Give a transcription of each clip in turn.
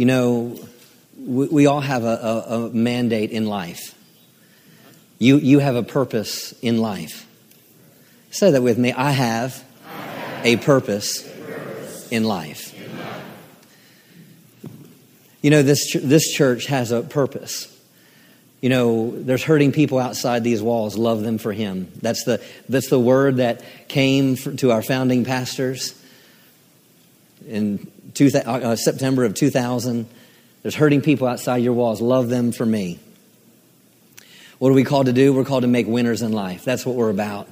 You know, we, we all have a, a, a mandate in life. You, you have a purpose in life. Say that with me. I have, I have a, purpose purpose in life. In life. You know, this, this church has a purpose. You know, there's hurting people outside these walls. Love them for Him. That's the, that's the word that came to our founding pastors in two, uh, September of 2000. There's hurting people outside your walls. Love them for me. What are we called to do? We're called to make winners in life. That's what we're about.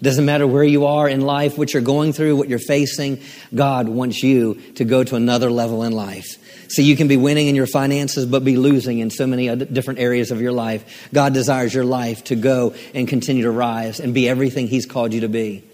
It doesn't matter where you are in life, what you're going through, what you're facing. God wants you to go to another level in life. So you can be winning in your finances, but be losing in so many different areas of your life. God desires your life to go and continue to rise and be everything He's called you to be.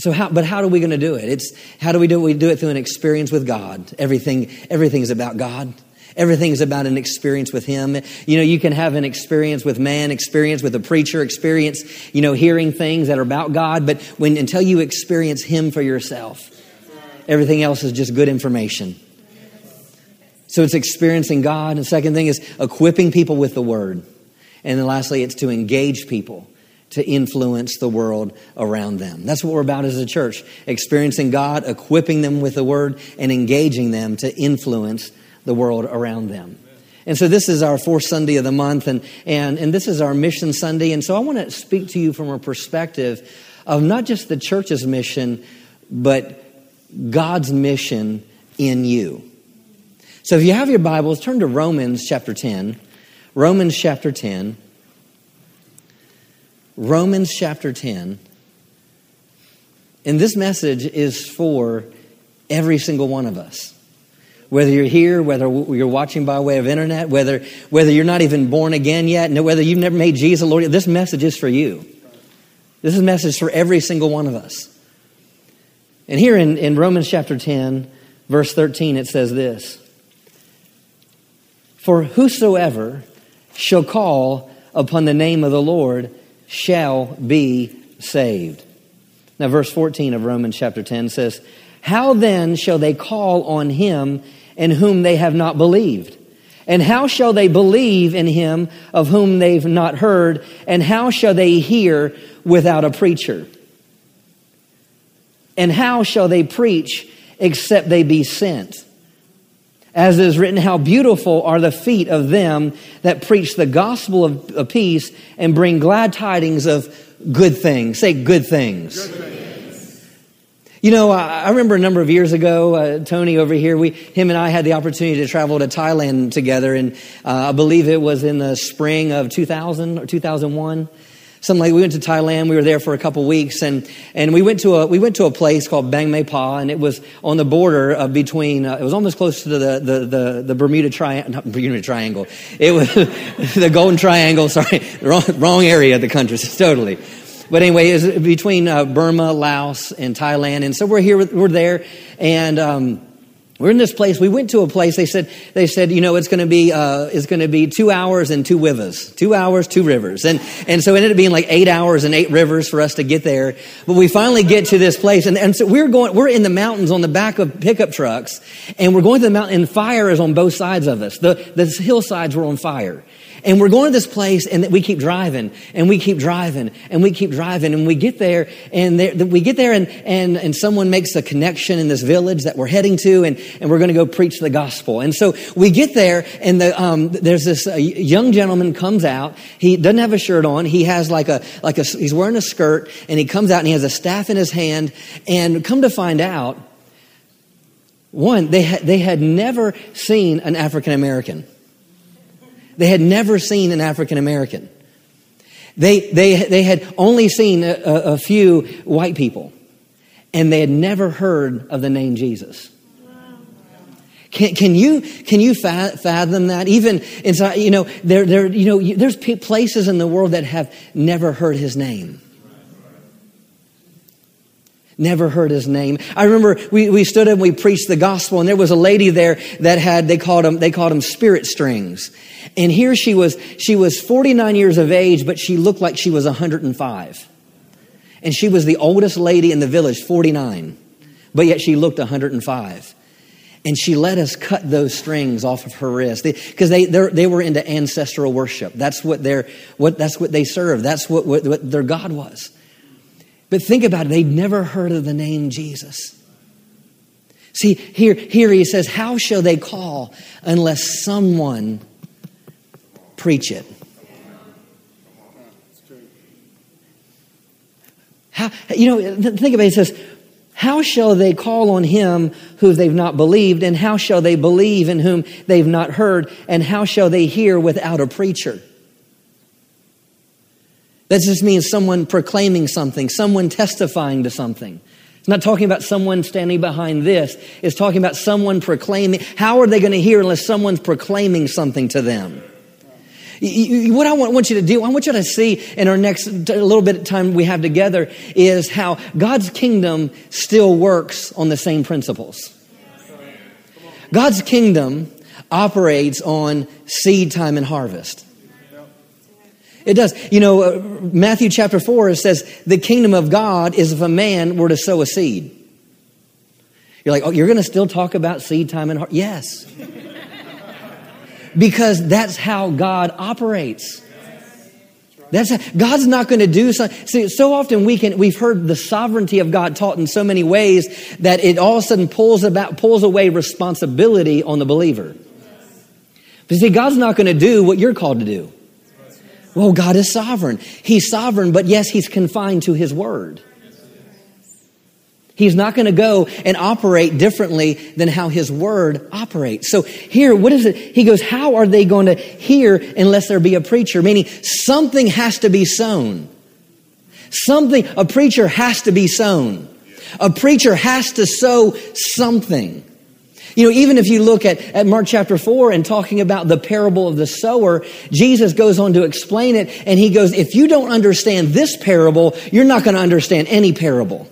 So how, but how are we going to do it? It's, how do we do it? We do it through an experience with God. Everything, everything's about God. Everything's about an experience with Him. You know, you can have an experience with man, experience with a preacher, experience, you know, hearing things that are about God, but when, until you experience Him for yourself, everything else is just good information. So it's experiencing God. And the second thing is equipping people with the Word. And then lastly, it's to engage people to influence the world around them. That's what we're about as a church experiencing God, equipping them with the Word, and engaging them to influence the world around them. And so this is our fourth Sunday of the month, and, and, and this is our Mission Sunday. And so I want to speak to you from a perspective of not just the church's mission, but God's mission in you. So if you have your Bibles, turn to Romans chapter 10. Romans chapter 10. Romans chapter 10. And this message is for every single one of us. Whether you're here, whether you're watching by way of internet, whether, whether you're not even born again yet, whether you've never made Jesus Lord, this message is for you. This is a message for every single one of us. And here in, in Romans chapter 10, verse 13, it says this For whosoever shall call upon the name of the Lord shall be saved. Now, verse 14 of Romans chapter 10 says, How then shall they call on him in whom they have not believed? And how shall they believe in him of whom they've not heard? And how shall they hear without a preacher? And how shall they preach except they be sent? As is written, how beautiful are the feet of them that preach the gospel of, of peace and bring glad tidings of good things. Say good things. Good things. You know, I remember a number of years ago, uh, Tony over here, we, him and I had the opportunity to travel to Thailand together, and uh, I believe it was in the spring of 2000 or 2001 something like we went to Thailand. We were there for a couple weeks, and and we went to a we went to a place called Bang Mae Pa, and it was on the border uh, between. Uh, it was almost close to the the the, the Bermuda Triangle, not Bermuda Triangle. It was the Golden Triangle. Sorry, wrong wrong area of the country. totally. But anyway, it's between uh, Burma, Laos, and Thailand, and so we're here. We're there, and. Um, we're in this place. We went to a place. They said, they said, you know, it's going to be, uh, it's going to be two hours and two rivers, two hours, two rivers, and and so it ended up being like eight hours and eight rivers for us to get there. But we finally get to this place, and and so we're going, we're in the mountains on the back of pickup trucks, and we're going to the mountain, and fire is on both sides of us. The the hillsides were on fire, and we're going to this place and we keep driving and we keep driving and we keep driving and we get there and there, we get there and, and, and someone makes a connection in this village that we're heading to and, and we're going to go preach the gospel. And so we get there and the, um, there's this uh, young gentleman comes out. He doesn't have a shirt on. He has like a, like a, he's wearing a skirt and he comes out and he has a staff in his hand and come to find out, one, they had, they had never seen an African American. They had never seen an African American. They, they, they had only seen a, a, few white people, and they had never heard of the name Jesus. Can, can you can you fathom that? Even inside, you know, there there you know, there's places in the world that have never heard His name never heard his name. I remember we, we stood and we preached the gospel and there was a lady there that had, they called them, they called them spirit strings. And here she was, she was 49 years of age, but she looked like she was 105. And she was the oldest lady in the village, 49. But yet she looked 105. And she let us cut those strings off of her wrist because they, they, they were into ancestral worship. That's what, they're, what, that's what they served. That's what, what, what their God was. But think about it, they'd never heard of the name Jesus. See, here, here he says, How shall they call unless someone preach it? How, you know, think about it. It says, How shall they call on him who they've not believed? And how shall they believe in whom they've not heard? And how shall they hear without a preacher? That just means someone proclaiming something, someone testifying to something. It's not talking about someone standing behind this. It's talking about someone proclaiming. How are they going to hear unless someone's proclaiming something to them? What I want, you to do, I want you to see in our next little bit of time we have together is how God's kingdom still works on the same principles. God's kingdom operates on seed time and harvest. It does. You know, uh, Matthew chapter 4 it says, The kingdom of God is if a man were to sow a seed. You're like, oh, you're going to still talk about seed time and heart? Yes. Because that's how God operates. That's God's not going to do something. See, so often we can we've heard the sovereignty of God taught in so many ways that it all of a sudden pulls about pulls away responsibility on the believer. But see, God's not going to do what you're called to do. Well, God is sovereign. He's sovereign, but yes, He's confined to His word. He's not going to go and operate differently than how His word operates. So here, what is it? He goes, How are they going to hear unless there be a preacher? Meaning something has to be sown. Something, a preacher has to be sown. A preacher has to sow something. You know, even if you look at, at Mark chapter 4 and talking about the parable of the sower, Jesus goes on to explain it, and he goes, If you don't understand this parable, you're not going to understand any parable.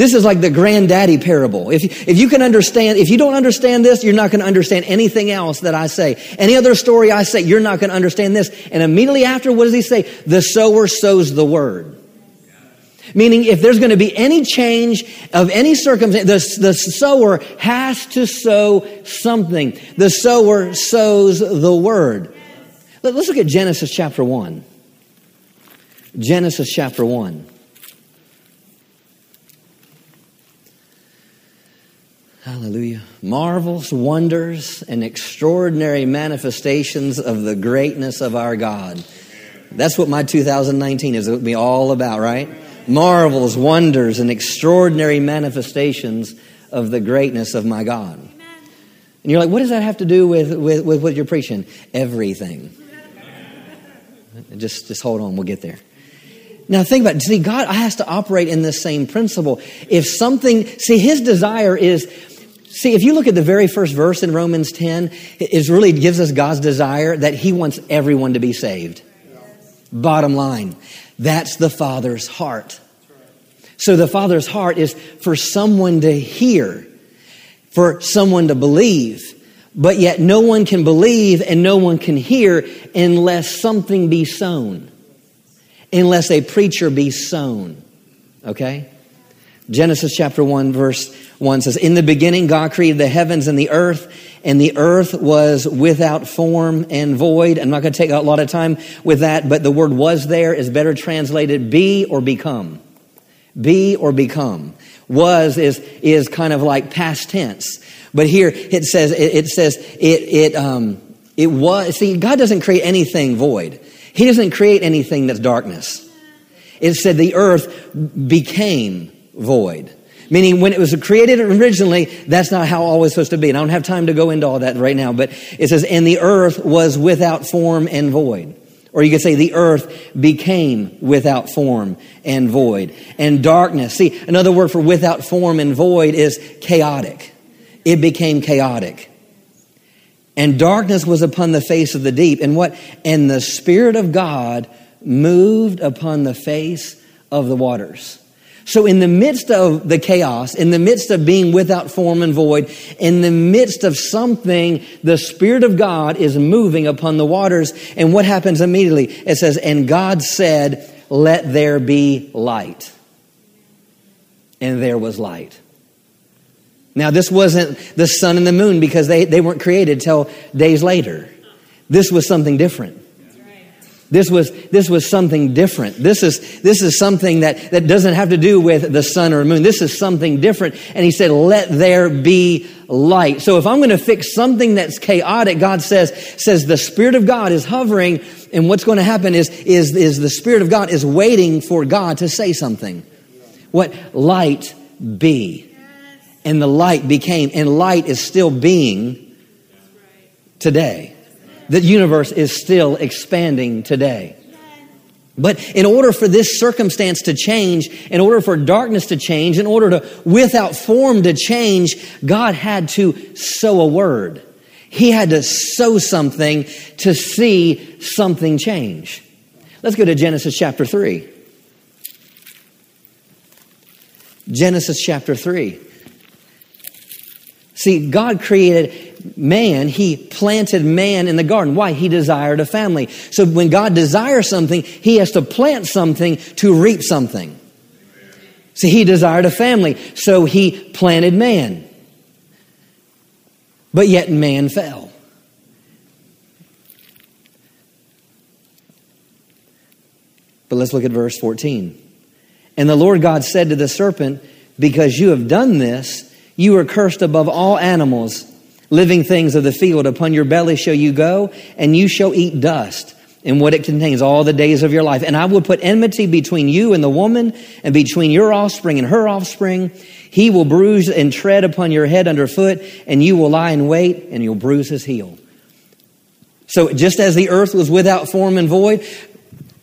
This is like the granddaddy parable. If, if you can understand, if you don't understand this, you're not going to understand anything else that I say. Any other story I say, you're not going to understand this. And immediately after, what does he say? The sower sows the word. Meaning, if there's going to be any change of any circumstance, the, the sower has to sow something. The sower sows the word. Let, us look at Genesis chapter 1. Genesis chapter 1. Hallelujah. Marvels, wonders, and extraordinary manifestations of the greatness of our God. That's what my 2019 is going to be all about, right? marvels, wonders, and extraordinary manifestations of the greatness of my God. And you're like, what does that have to do with, with, with what you're preaching? Everything. Just, just hold on, we'll get there. Now think about it. See, God has to operate in the same principle. If something, see, his desire is, see, if you look at the very first verse in Romans 10, it really gives us God's desire that he wants everyone to be saved. Bottom line. That's the Father's heart. So the Father's heart is for someone to hear, for someone to believe. But yet no one can believe and no one can hear unless something be sown, unless a preacher be sown. Okay? Genesis chapter 1, verse 1 says, In the beginning, God created the heavens and the earth and the earth was without form and void. I'm not going to take a lot of time with that, but the word was there is better translated be or become. Be or become. Was is, is kind of like past tense. But here it says, it, it says, it, it, um, it was, see, God doesn't create anything void. He doesn't create anything that's darkness. It said the earth became void. Meaning, when it was created originally, that's not how all was supposed to be. And I don't have time to go into all that right now, but it says, and the earth was without form and void. Or you could say the earth became without form and void. And darkness. See, another word for without form and void is chaotic. It became chaotic. And darkness was upon the face of the deep. And what? And the Spirit of God moved upon the face of the waters. So, in the midst of the chaos, in the midst of being without form and void, in the midst of something, the Spirit of God is moving upon the waters. And what happens immediately? It says, And God said, Let there be light. And there was light. Now, this wasn't the sun and the moon because they, they weren't created till days later. This was something different. This was, this was something different. This is, this is something that, that doesn't have to do with the sun or moon. This is something different. And he said, let there be light. So if I'm going to fix something that's chaotic, God says, says the Spirit of God is hovering. And what's going to happen is, is, is the Spirit of God is waiting for God to say something. What light be. And the light became, and light is still being today the universe is still expanding today. But in order for this circumstance to change, in order for darkness to change, in order to, without form to change, God had to sow a word. He had to sow something to see something change. Let's go to Genesis chapter 3. Genesis chapter 3. See, God created man, He planted man in the garden. Why? He desired a family. So when God desires something, He has to plant something to reap something. See, He desired a family, so He planted man. But yet man fell. But let's look at verse 14. And the Lord God said to the serpent, Because you have done this, you are cursed above all animals, living things of the field. Upon your belly shall you go, and you shall eat dust and what it contains all the days of your life. And I will put enmity between you and the woman, and between your offspring and her offspring. He will bruise and tread upon your head underfoot, and you will lie in wait, and you'll bruise his heel. So just as the earth was without form and void,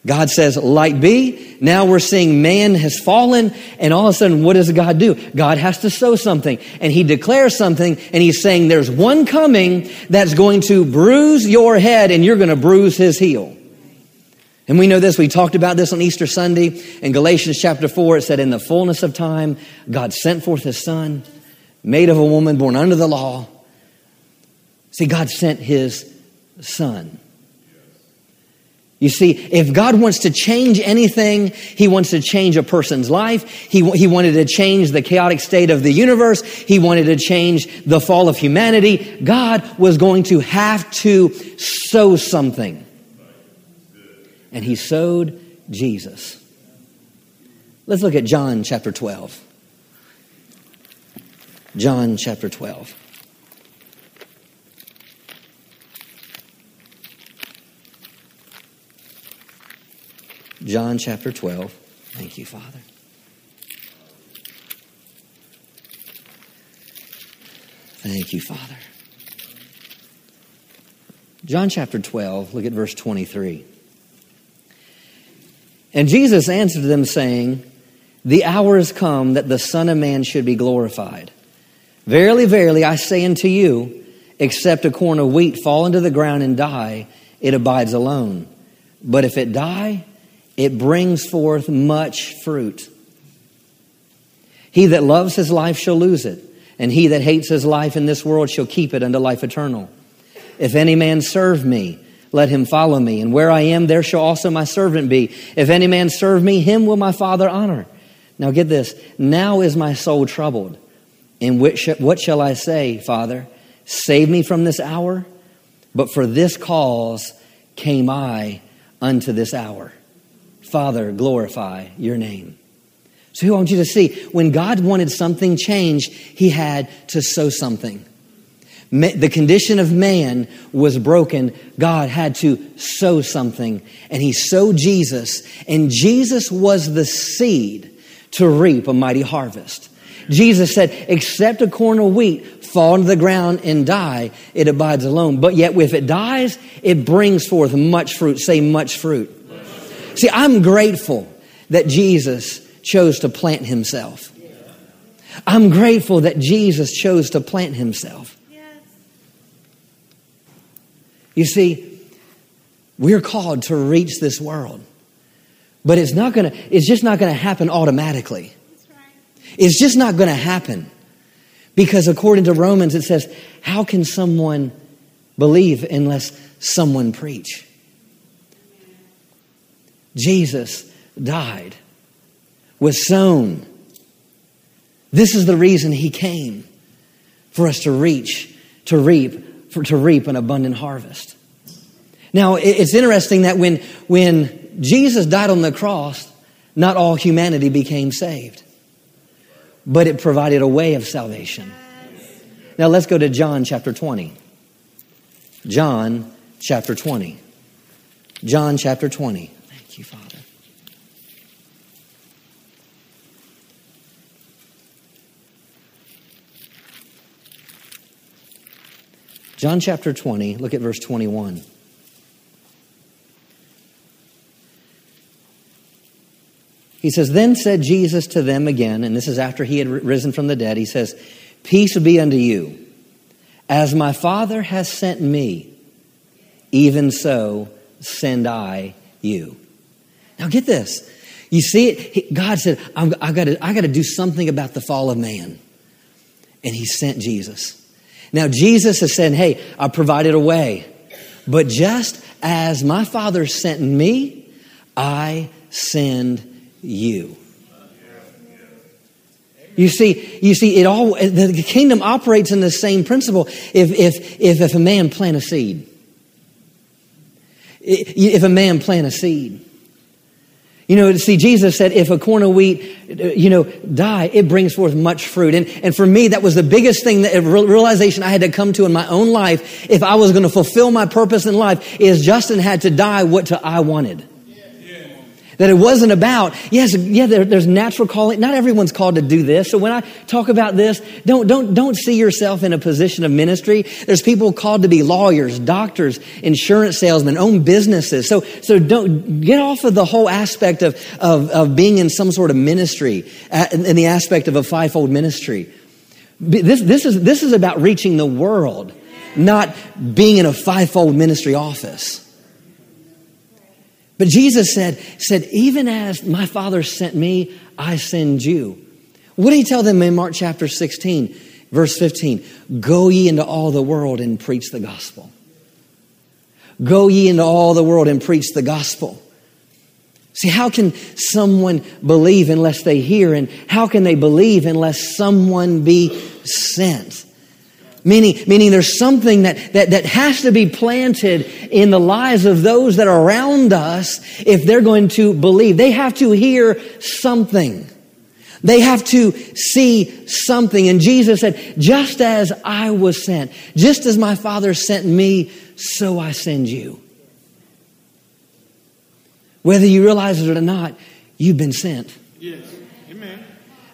God says, light be. Now we're seeing man has fallen, and all of a sudden, what does God do? God has to sow something, and he declares something, and he's saying, There's one coming that's going to bruise your head, and you're going to bruise his heel. And we know this, we talked about this on Easter Sunday. In Galatians chapter 4, it said, In the fullness of time, God sent forth his son, made of a woman born under the law. See, God sent his son. You see, if God wants to change anything, He wants to change a person's life. He, he wanted to change the chaotic state of the universe. He wanted to change the fall of humanity. God was going to have to sow something. And He sowed Jesus. Let's look at John chapter 12. John chapter 12. John chapter 12. Thank you, Father. Thank you, Father. John chapter 12, look at verse 23. And Jesus answered them, saying, The hour is come that the Son of Man should be glorified. Verily, verily, I say unto you, except a corn of wheat fall into the ground and die, it abides alone. But if it die, it brings forth much fruit. He that loves his life shall lose it, and he that hates his life in this world shall keep it unto life eternal. If any man serve me, let him follow me, and where I am, there shall also my servant be. If any man serve me, him will my Father honor. Now get this. Now is my soul troubled. And what shall I say, Father? Save me from this hour? But for this cause came I unto this hour. Father, glorify your name. So I want you to see when God wanted something changed, he had to sow something. The condition of man was broken. God had to sow something, and he sowed Jesus, and Jesus was the seed to reap a mighty harvest. Jesus said, Except a corn of wheat fall into the ground and die, it abides alone. But yet, if it dies, it brings forth much fruit. Say, much fruit. See, I'm grateful that Jesus chose to plant himself. I'm grateful that Jesus chose to plant himself. You see, we're called to reach this world. But it's not gonna, it's just not gonna happen automatically. It's just not gonna happen. Because according to Romans, it says, How can someone believe unless someone preach? Jesus died, was sown. This is the reason he came. for us to reach, to reap, for, to reap an abundant harvest. Now, it's interesting that when, when Jesus died on the cross, not all humanity became saved, but it provided a way of salvation. Now, let's go to John chapter 20. John chapter 20. John chapter 20. You, Father. John chapter 20, look at verse 21. He says, Then said Jesus to them again, and this is after he had risen from the dead, he says, Peace be unto you. As my Father has sent me, even so send I you. Now get this. You see it? God said, "I've got to I got to do something about the fall of man. And he sent Jesus. Now, Jesus is saying, Hey, I provided a way. But just as my Father sent me, I send you. You see, you see, it all the kingdom operates in the same principle. If if if, if a man plant a seed, if a man plant a seed, you know, see, Jesus said, if a corn of wheat, uh, you know, die, it brings forth much fruit. And, and for me, that was the biggest thing, that uh, realization I had to come to in my own life. If I was going to fulfill my purpose in life, is Justin had to die what to I wanted. That it wasn't about, yes, yeah, there, there's natural calling. Not everyone's called to do this. So when I talk about this, don't, don't, don't see yourself in a position of ministry. There's people called to be lawyers, doctors, insurance salesmen, own businesses. So, so don't get off of the whole aspect of, of, of being in some sort of ministry, uh, in the aspect of a fivefold ministry. This, this, is, this is about reaching the world, not being in a fivefold ministry office. But Jesus said, said, even as my Father sent me, I send you. What did he tell them in Mark chapter 16, verse 15? Go ye into all the world and preach the gospel. Go ye into all the world and preach the gospel. See, how can someone believe unless they hear? And how can they believe unless someone be sent? Meaning, meaning there's something that, that, that has to be planted in the lives of those that are around us if they're going to believe. They have to hear something. They have to see something. And Jesus said, just as I was sent, just as my Father sent me, so I send you. Whether you realize it or not, you've been sent. Yes. Amen.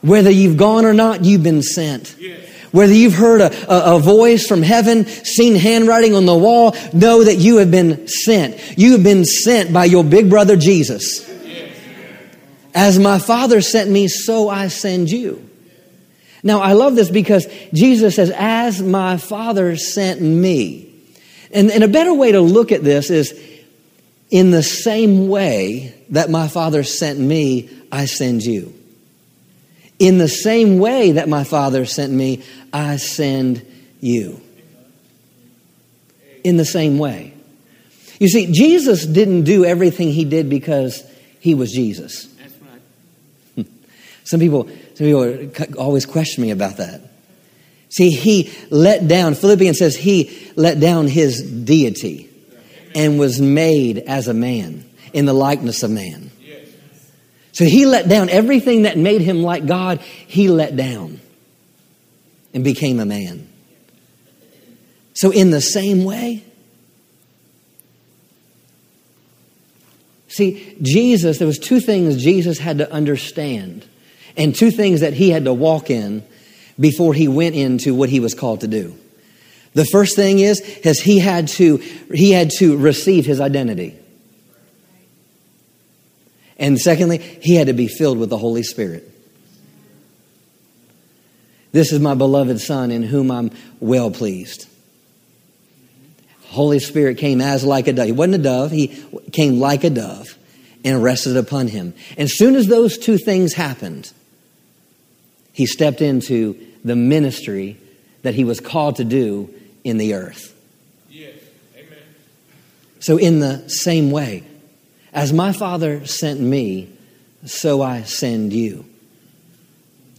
Whether you've gone or not, you've been sent. Yes. Whether you've heard a, a, a, voice from heaven, seen handwriting on the wall, know that you have been sent. You have been sent by your big brother Jesus. As my Father sent me, so I send you. Now, I love this because Jesus says, As my Father sent me. And, and a better way to look at this is, in the same way that my Father sent me, I send you. In the same way that my Father sent me, I send you. In the same way. You see, Jesus didn't do everything he did because he was Jesus. That's right. Some people, some people always question me about that. See, he let down, Philippians says he let down his deity and was made as a man in the likeness of man. So he let down everything that made him like God, he let down and became a man. So, in the same way, see, Jesus, there was two things Jesus had to understand and two things that he had to walk in before he went into what he was called to do. The first thing is, is he had to, he had to receive his identity. And secondly, he had to be filled with the Holy Spirit. This is my beloved Son in whom I'm well pleased. Holy Spirit came as like a dove. He wasn't a dove, he came like a dove and rested upon him. And as soon as those two things happened, he stepped into the ministry that he was called to do in the earth. Yes. Amen. So, in the same way, as my Father sent me, so I send you.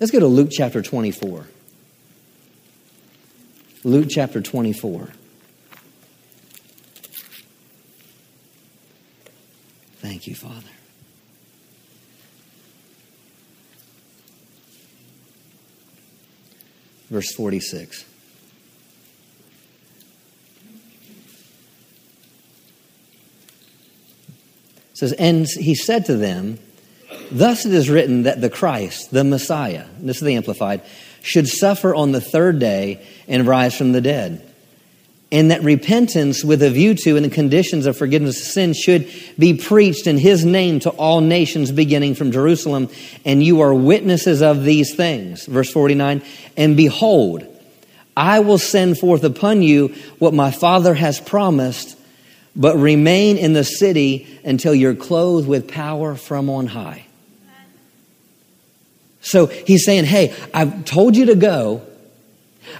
Let's go to Luke chapter 24. Luke chapter 24. Thank you, Father. Verse 46. It says, And he said to them, Thus it is written that the Christ, the Messiah, this is the Amplified, should suffer on the third day and rise from the dead. And that repentance with a view to and the conditions of forgiveness of sin should be preached in his name to all nations beginning from Jerusalem. And you are witnesses of these things. Verse 49 And behold, I will send forth upon you what my Father has promised, but remain in the city until you're clothed with power from on high. So he's saying, Hey, I've told you to go.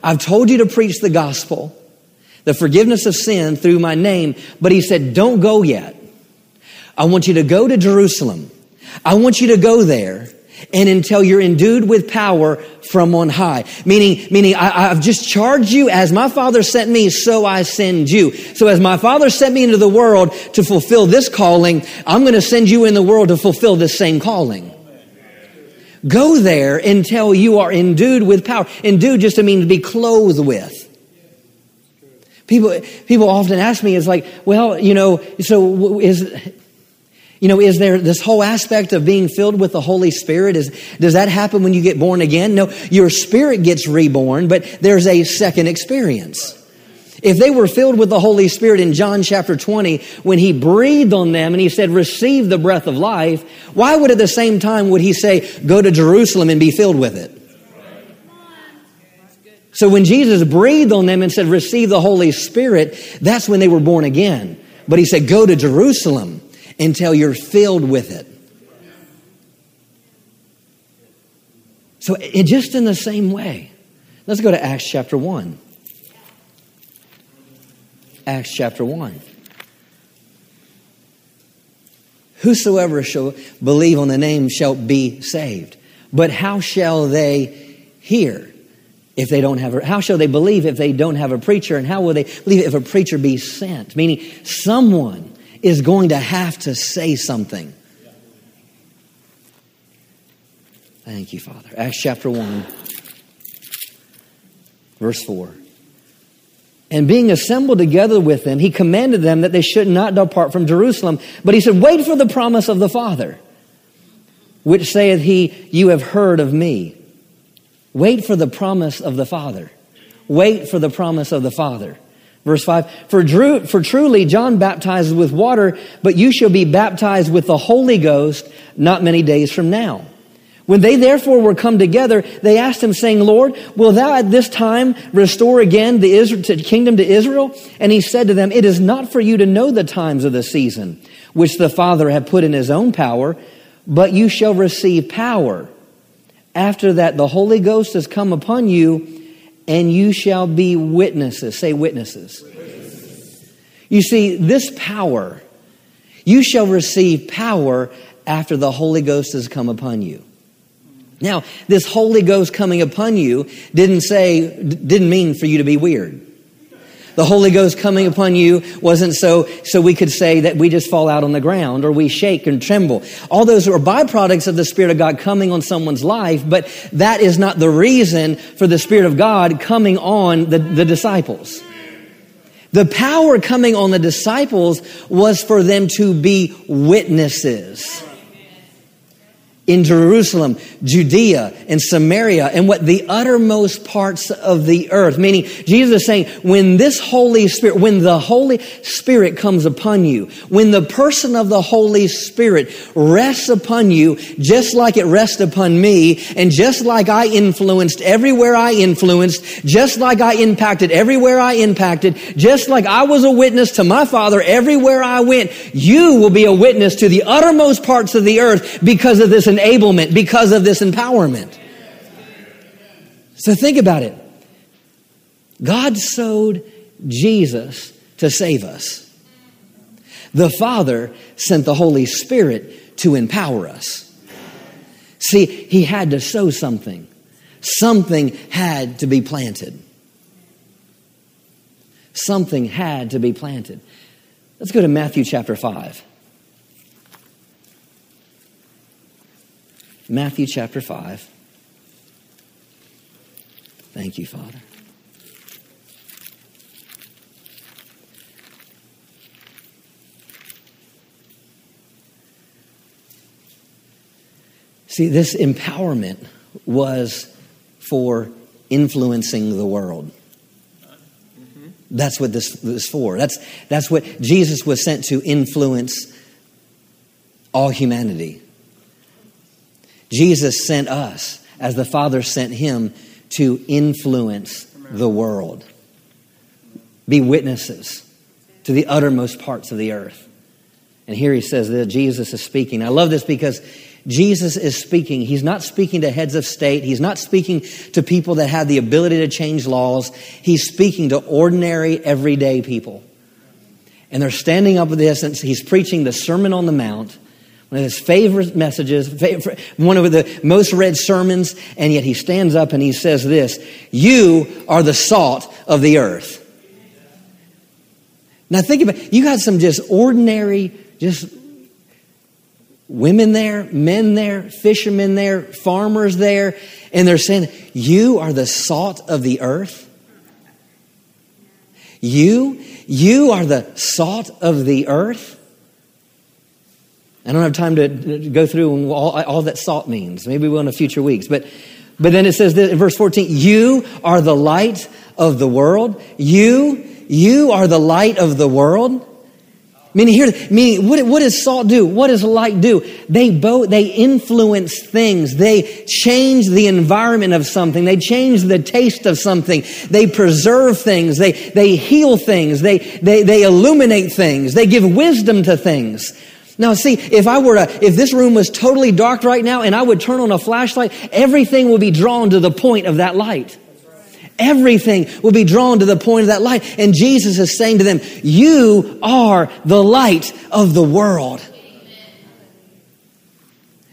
I've told you to preach the gospel, the forgiveness of sin through my name. But he said, Don't go yet. I want you to go to Jerusalem. I want you to go there and until you're endued with power from on high. Meaning, meaning I, have just charged you as my Father sent me, so I send you. So as my Father sent me into the world to fulfill this calling, I'm going to send you in the world to fulfill this same calling. Go there until you are endued with power. Endued just to mean to be clothed with. People, people often ask me, it's like, well, you know, so is, you know, is there this whole aspect of being filled with the Holy Spirit? Is, does that happen when you get born again? No, your spirit gets reborn, but there's a second experience. If they were filled with the Holy Spirit in John chapter 20, when he breathed on them and he said, receive the breath of life, why would at the same time would he say, go to Jerusalem and be filled with it? So when Jesus breathed on them and said, receive the Holy Spirit, that's when they were born again. But he said, go to Jerusalem until you're filled with it. So it, just in the same way. Let's go to Acts chapter 1. Acts chapter 1. Whosoever shall believe on the name shall be saved. But how shall they hear if they don't have a, how shall they believe if they don't have a preacher? And how will they believe if a preacher be sent? Meaning someone is going to have to say something. Thank you, Father. Acts chapter 1, verse 4. And being assembled together with them, he commanded them that they should not depart from Jerusalem. But he said, Wait for the promise of the Father, which saith he, You have heard of me. Wait for the promise of the Father. Wait for the promise of the Father. Verse 5 for, Drew, for truly John baptizes with water, but you shall be baptized with the Holy Ghost not many days from now. When they therefore were come together, they asked him, saying, Lord, will thou at this time restore again the Israel, kingdom to Israel? And he said to them, It is not for you to know the times of the season, which the Father hath put in his own power, but you shall receive power. After that, the Holy Ghost has come upon you, and you shall be witnesses. Say witnesses. witnesses. You see, this power, you shall receive power after the Holy Ghost has come upon you. Now, this Holy Ghost coming upon you didn't say, didn't mean for you to be weird. The Holy Ghost coming upon you wasn't so, so we could say that we just fall out on the ground or we shake and tremble. All those are byproducts of the Spirit of God coming on someone's life, but that is not the reason for the Spirit of God coming on the, the disciples. The power coming on the disciples was for them to be witnesses in Jerusalem, Judea, and Samaria, and what the uttermost parts of the earth. Meaning, Jesus is saying, when this Holy Spirit, when the Holy Spirit comes upon you, when the person of the Holy Spirit rests upon you, just like it rests upon me, and just like I influenced everywhere I influenced, just like I impacted everywhere I impacted, just like I was a witness to my Father everywhere I went, you will be a witness to the uttermost parts of the earth because of this enablement, because of this empowerment. So think about it. God sowed Jesus to save us. The Father sent the Holy Spirit to empower us. See, He had to sow something, something had to be planted. Something had to be planted. Let's go to Matthew chapter 5. Matthew chapter 5. Thank you, Father. See, this empowerment was for influencing the world. That's what this is for. That's, that's what Jesus was sent to influence all humanity. Jesus sent us, as the Father sent him, to influence the world, be witnesses to the uttermost parts of the earth. And here he says that Jesus is speaking. I love this because Jesus is speaking. He's not speaking to heads of state. He's not speaking to people that have the ability to change laws. He's speaking to ordinary, everyday people. And they're standing up with this, and he's preaching the Sermon on the Mount, one of his favorite messages, one of the most read sermons, and yet he stands up and he says this You are the salt of the earth. Now think about it. You got some just ordinary, just women there, men there, fishermen there, farmers there, and they're saying, You are the salt of the earth. You, you are the salt of the earth. I don't have time to go through all, all that salt means. Maybe we'll in a future weeks. But, but then it says this in verse 14, you are the light of the world. You, you are the light of the world. Meaning here, meaning what, what does salt do? What does light do? They both, they influence things. They change the environment of something. They change the taste of something. They preserve things. They, they heal things. They, they, they illuminate things. They give wisdom to things. Now, see, if I were to, if this room was totally dark right now and I would turn on a flashlight, everything will be drawn to the point of that light. Everything will be drawn to the point of that light. And Jesus is saying to them, You are the light of the world.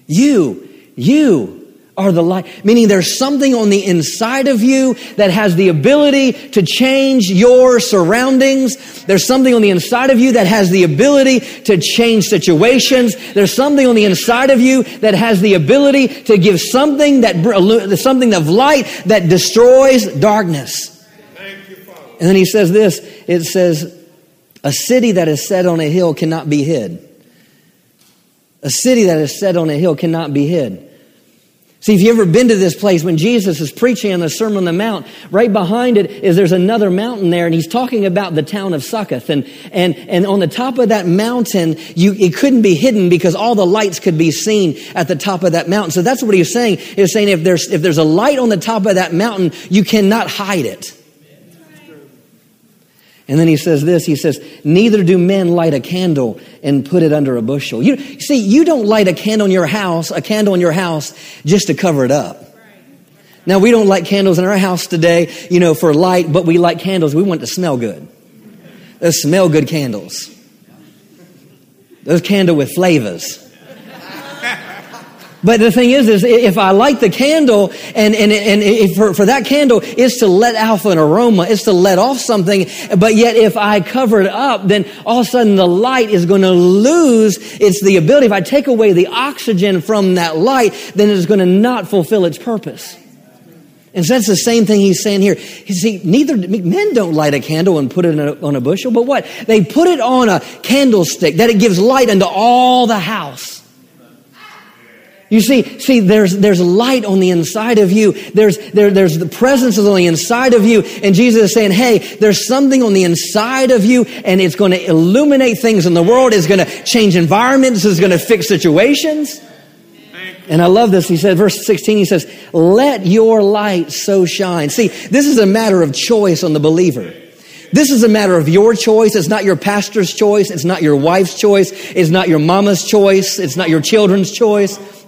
You, you are the light. Meaning there's something on the inside of you that has the ability to change your surroundings. There's something on the inside of you that has the ability to change situations. There's something on the inside of you that has the ability to give something that, something of light that destroys darkness. And then he says this, it says, a city that is set on a hill cannot be hid. A city that is set on a hill cannot be hid. See, if you've ever been to this place when Jesus is preaching on the Sermon on the Mount, right behind it is there's another mountain there, and he's talking about the town of Succoth. And, and, and on the top of that mountain, you, it couldn't be hidden because all the lights could be seen at the top of that mountain. So that's what he's saying. He's saying if there's, if there's a light on the top of that mountain, you cannot hide it. And then he says this he says, Neither do men light a candle and put it under a bushel. You see, you don't light a candle in your house, a candle in your house just to cover it up. Now, we don't light candles in our house today, you know, for light, but we light candles. We want to smell good. Those smell good candles. Those candle with flavors. But the thing is, is if I light the candle and, and, and for, for that candle is to let off an aroma, is to let off something. But yet if I cover it up, then all of a sudden the light is going to lose its the ability. If I take away the oxygen from that light, then it's going to not fulfill its purpose. And so that's the same thing he's saying here. You see, neither men don't light a candle and put it a, on a bushel, but what? They put it on a candlestick that it gives light unto all the house. You see, see, there's, there's light on the inside of you. There's, there, there's the presence is on the inside of you. And Jesus is saying, hey, there's something on the inside of you and it's going to illuminate things in the world. It's going to change environments. It's going to fix situations. And I love this. He said, verse 16, he says, let your light so shine. See, this is a matter of choice on the believer. This is a matter of your choice. It's not your pastor's choice. It's not your wife's choice. It's not your mama's choice. It's not your children's choice.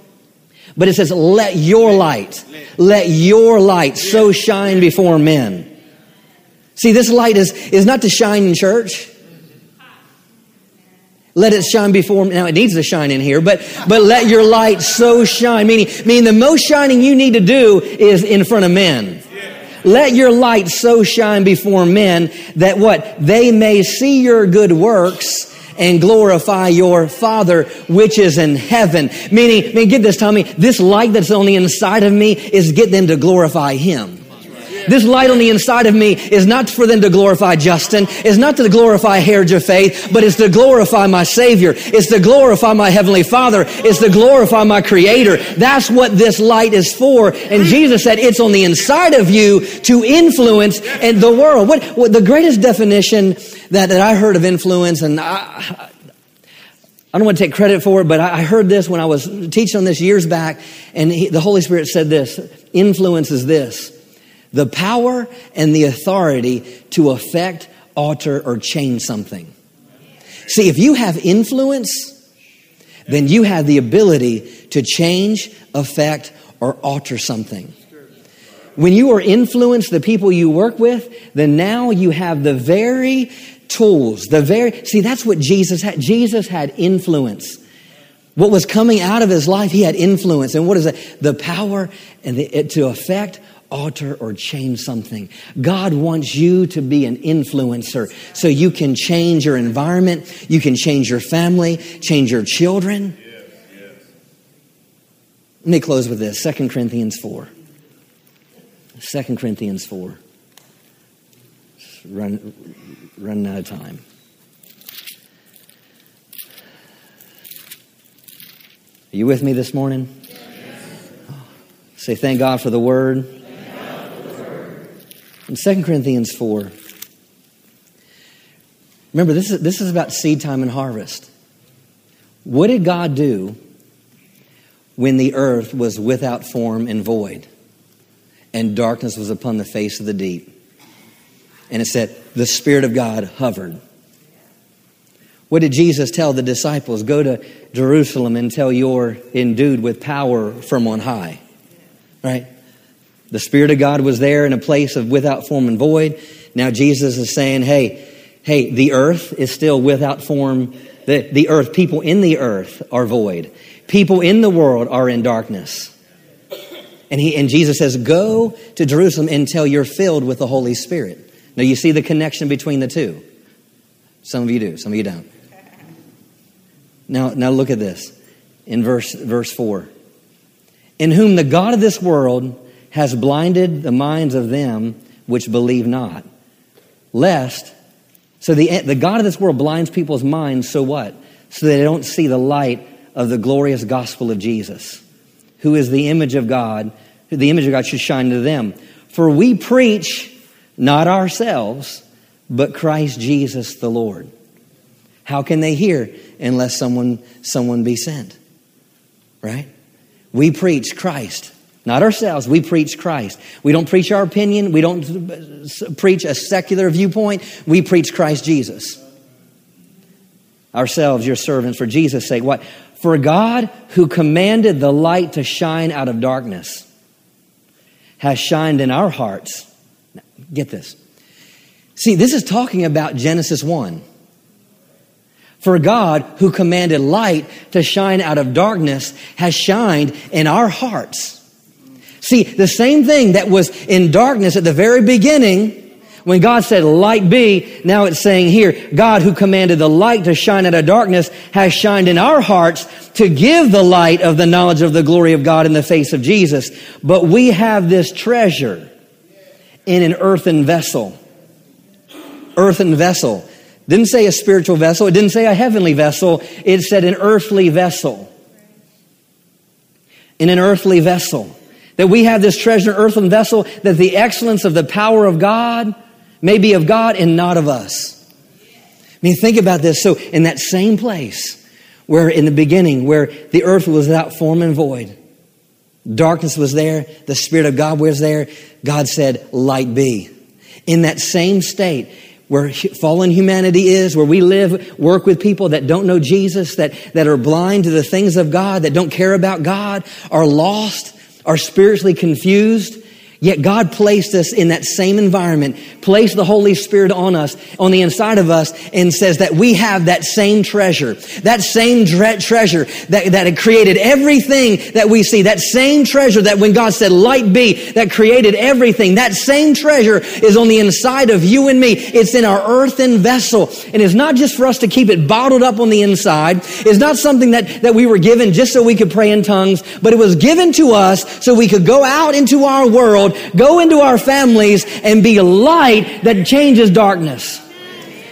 But it says, let your light, let your light so shine before men. See, this light is, is not to shine in church. Let it shine before now it needs to shine in here, but but let your light so shine. Meaning, meaning the most shining you need to do is in front of men. Let your light so shine before men that what? They may see your good works and glorify your Father which is in heaven. Meaning, I mean, get this, Tommy, this light that's on the inside of me is get them to glorify Him. This light on the inside of me is not for them to glorify Justin, is not to glorify Heritage of Faith, but it's to glorify my Savior. It's to glorify my Heavenly Father. It's to glorify my Creator. That's what this light is for. And Jesus said it's on the inside of you to influence and the world. What, what the greatest definition that, that I heard of influence, and I, I don't want to take credit for it, but I heard this when I was teaching on this years back, and he, the Holy Spirit said this influence is this the power and the authority to affect, alter, or change something. See, if you have influence, then you have the ability to change, affect, or alter something. When you are influenced the people you work with, then now you have the very tools, the very, see, that's what Jesus had. Jesus had influence. What was coming out of his life, he had influence. And what is it? The power and the, to affect, alter or change something. God wants you to be an influencer so you can change your environment, you can change your family, change your children. Yes, yes. Let me close with this 2 Corinthians 4. 2 Corinthians 4. run, running out of time. Are you with me this morning? Say, thank God for the word. In 2 Corinthians 4, remember, this is, this is about seed time and harvest. What did God do when the earth was without form and void, and darkness was upon the face of the deep? And it said, the Spirit of God hovered. What did Jesus tell the disciples? Go to Jerusalem until you're endued with power from on high. Right? The Spirit of God was there in a place of without form and void. Now Jesus is saying, hey, hey, the earth is still without form. The, the earth, people in the earth are void. People in the world are in darkness. And, he, and Jesus says, go to Jerusalem until you're filled with the Holy Spirit. Now you see the connection between the two. Some of you do, some of you don't. Now, now look at this in verse, verse 4. In whom the God of this world has blinded the minds of them which believe not. Lest, so the, the God of this world blinds people's minds, so what? So they don't see the light of the glorious gospel of Jesus, who is the image of God, the image of God should shine to them. For we preach not ourselves, but Christ Jesus the Lord. How can they hear unless someone, someone be sent? Right? We preach Christ. Not ourselves. We preach Christ. We don't preach our opinion. We don't preach a secular viewpoint. We preach Christ Jesus. Ourselves, your servants, for Jesus' sake. What? For God, who commanded the light to shine out of darkness, has shined in our hearts. Now, get this. See, this is talking about Genesis 1. For God, who commanded light to shine out of darkness, has shined in our hearts See, the same thing that was in darkness at the very beginning, when God said, light be, now it's saying here, God who commanded the light to shine out of darkness has shined in our hearts to give the light of the knowledge of the glory of God in the face of Jesus. But we have this treasure in an earthen vessel. Earthen vessel. Didn't say a spiritual vessel. It didn't say a heavenly vessel. It said an earthly vessel. In an earthly vessel. That we have this treasure in earthen vessel, that the excellence of the power of God may be of God and not of us. I mean, think about this. So, in that same place where in the beginning, where the earth was without form and void, darkness was there, the Spirit of God was there, God said, Light be. In that same state, where fallen humanity is, where we live, work with people that don't know Jesus, that, that are blind to the things of God, that don't care about God, are lost, are spiritually confused, Yet God placed us in that same environment, placed the Holy Spirit on us, on the inside of us, and says that we have that same treasure, that same tre- treasure that, that created everything that we see, that same treasure that when God said light be, that created everything, that same treasure is on the inside of you and me. It's in our earthen vessel. And it's not just for us to keep it bottled up on the inside. It's not something that, that we were given just so we could pray in tongues, but it was given to us so we could go out into our world go into our families and be light that changes darkness.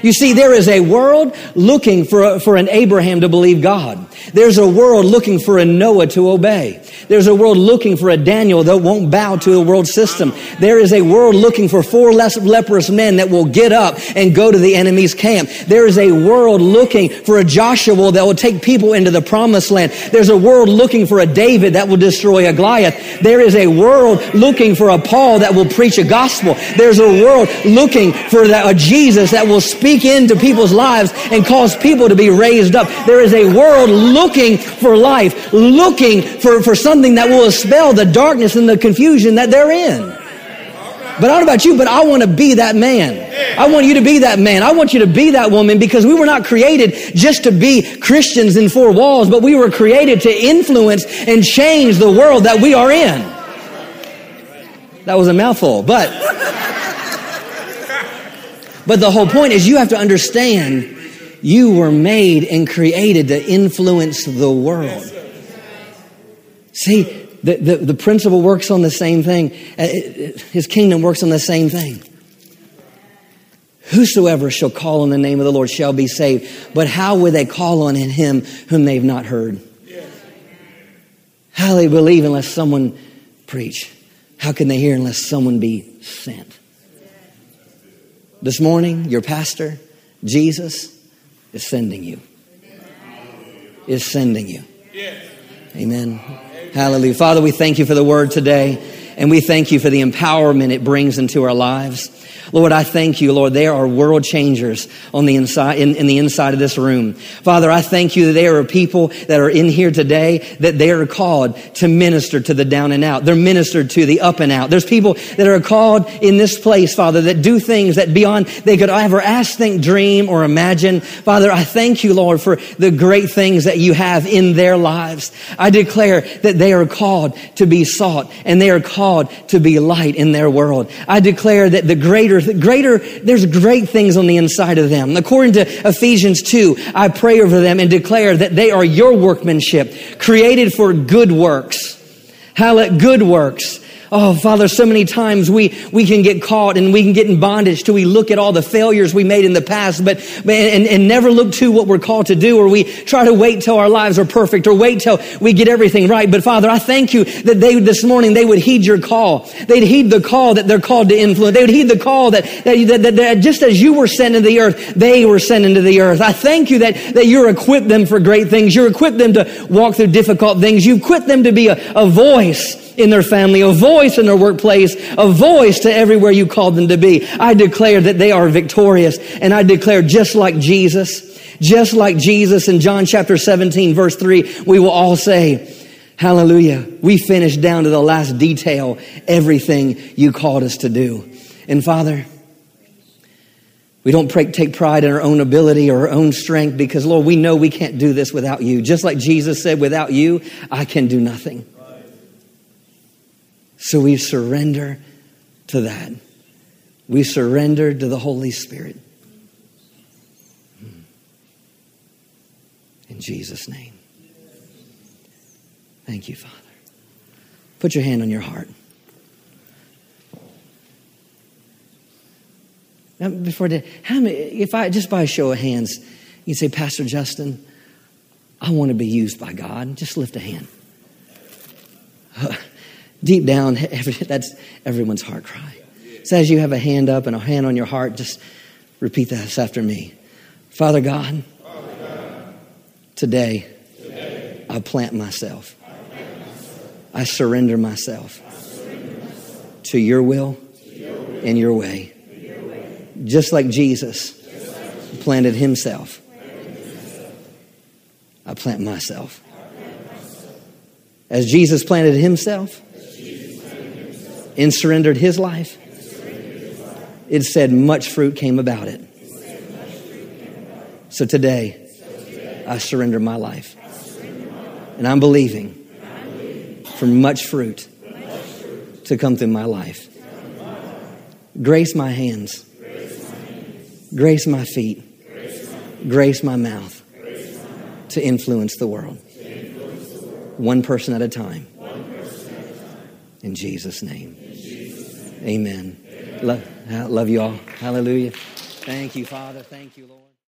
You see, there is a world looking for, for an Abraham to believe God. There's a world looking for a Noah to obey. There's a world looking for a Daniel that won't bow to the world system. There is a world looking for four less leprous men that will get up and go to the enemy's camp. There is a world looking for a Joshua that will take people into the promised land. There's a world looking for a David that will destroy a Goliath. There is a world looking for a Paul that will preach a gospel. There's a world looking for a Jesus that will speak into people's lives and cause people to be raised up. There is a world looking for life, looking for, for something that will expel the darkness and the confusion that they're in. But I don't know about you, but I want to be that man. I want you to be that man. I want you to be that woman because we were not created just to be Christians in four walls, but we were created to influence and change the world that we are in. That was a mouthful, but but the whole point is you have to understand you were made and created to influence the world. See, the, the, the, principle works on the same thing. Uh, his kingdom works on the same thing. Whosoever shall call on the name of the Lord shall be saved. But how would they call on him whom they've not heard? How they believe unless someone preach? How can they hear unless someone be sent? This morning, your pastor, Jesus, is sending you. Is sending you. Amen. Hallelujah. Father, we thank you for the word today, and we thank you for the empowerment it brings into our lives. Lord, I thank you, Lord. There are world changers on the inside, in, in, the inside of this room. Father, I thank you that there are people that are in here today that they are called to minister to the down and out. They're ministered to the up and out. There's people that are called in this place, Father, that do things that beyond they could ever ask, think, dream, or imagine. Father, I thank you, Lord, for the great things that you have in their lives. I declare that they are called to be sought and they are called to be light in their world. I declare that the greater greater, there's great things on the inside of them. According to Ephesians 2, I pray over them and declare that they are your workmanship, created for good works. Hallelujah, good works Oh, Father, so many times we, we can get caught and we can get in bondage till we look at all the failures we made in the past, but, and, and never look to what we're called to do, or we try to wait till our lives are perfect, or wait till we get everything right. But Father, I thank you that they, this morning, they would heed your call. They'd heed the call that they're called to influence. They would heed the call that, that, that, that just as you were sent into the earth, they were sent into the earth. I thank you that, that you're equipped them for great things. You're equipped them to walk through difficult things. You've equipped them to be a, a voice in their family, a voice in their workplace, a voice to everywhere you called them to be. I declare that they are victorious. And I declare just like Jesus, just like Jesus in John chapter 17 verse 3, we will all say, Hallelujah. We finished down to the last detail everything you called us to do. And Father, we don't take pride in our own ability or our own strength because, Lord, we know we can't do this without you. Just like Jesus said, without you, I can do nothing. So we surrender to that. We surrender to the Holy Spirit. In Jesus' name. Thank you, Father. Put your hand on your heart. Now, before the, how many, if I just by a show of hands, you say, Pastor Justin, I want to be used by God. Just lift a hand. Deep down, that's everyone's heart cry. So as you have a hand up and a hand on your heart, just repeat this after me. Father God, today, I plant myself. I surrender myself, to your will, and your way. Just like Jesus planted himself, I plant myself. As Jesus planted himself, and surrendered his life, it said much fruit came about it. So today, I surrender my life. And I'm believing for much fruit to come through my life. Grace my hands, grace my feet, grace my mouth to influence the world. One person at a time. In Jesus' name. Amen. Love, love you all. Hallelujah. Thank you, Father. Thank you, Lord.